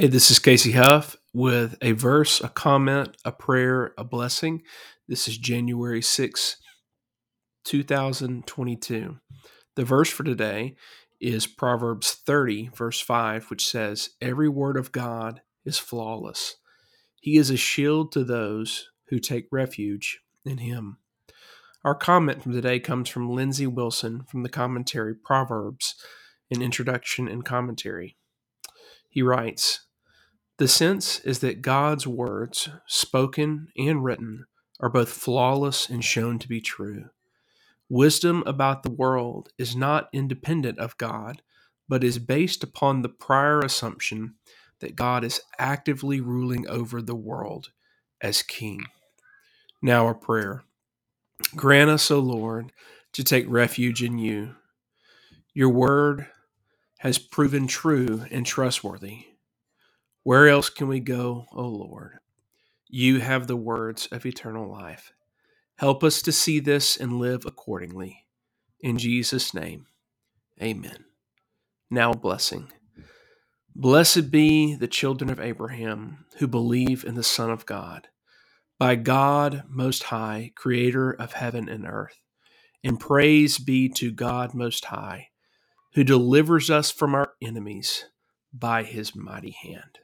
Hey, this is Casey Hough with a verse, a comment, a prayer, a blessing. This is January 6, 2022. The verse for today is Proverbs 30, verse 5, which says, Every word of God is flawless. He is a shield to those who take refuge in him. Our comment from today comes from Lindsay Wilson from the commentary Proverbs, an introduction and commentary. He writes, the sense is that God's words, spoken and written, are both flawless and shown to be true. Wisdom about the world is not independent of God, but is based upon the prior assumption that God is actively ruling over the world as king. Now, a prayer. Grant us, O Lord, to take refuge in you. Your word has proven true and trustworthy. Where else can we go, O Lord? You have the words of eternal life. Help us to see this and live accordingly. In Jesus' name, amen. Now, blessing. Blessed be the children of Abraham who believe in the Son of God, by God Most High, creator of heaven and earth. And praise be to God Most High, who delivers us from our enemies by his mighty hand.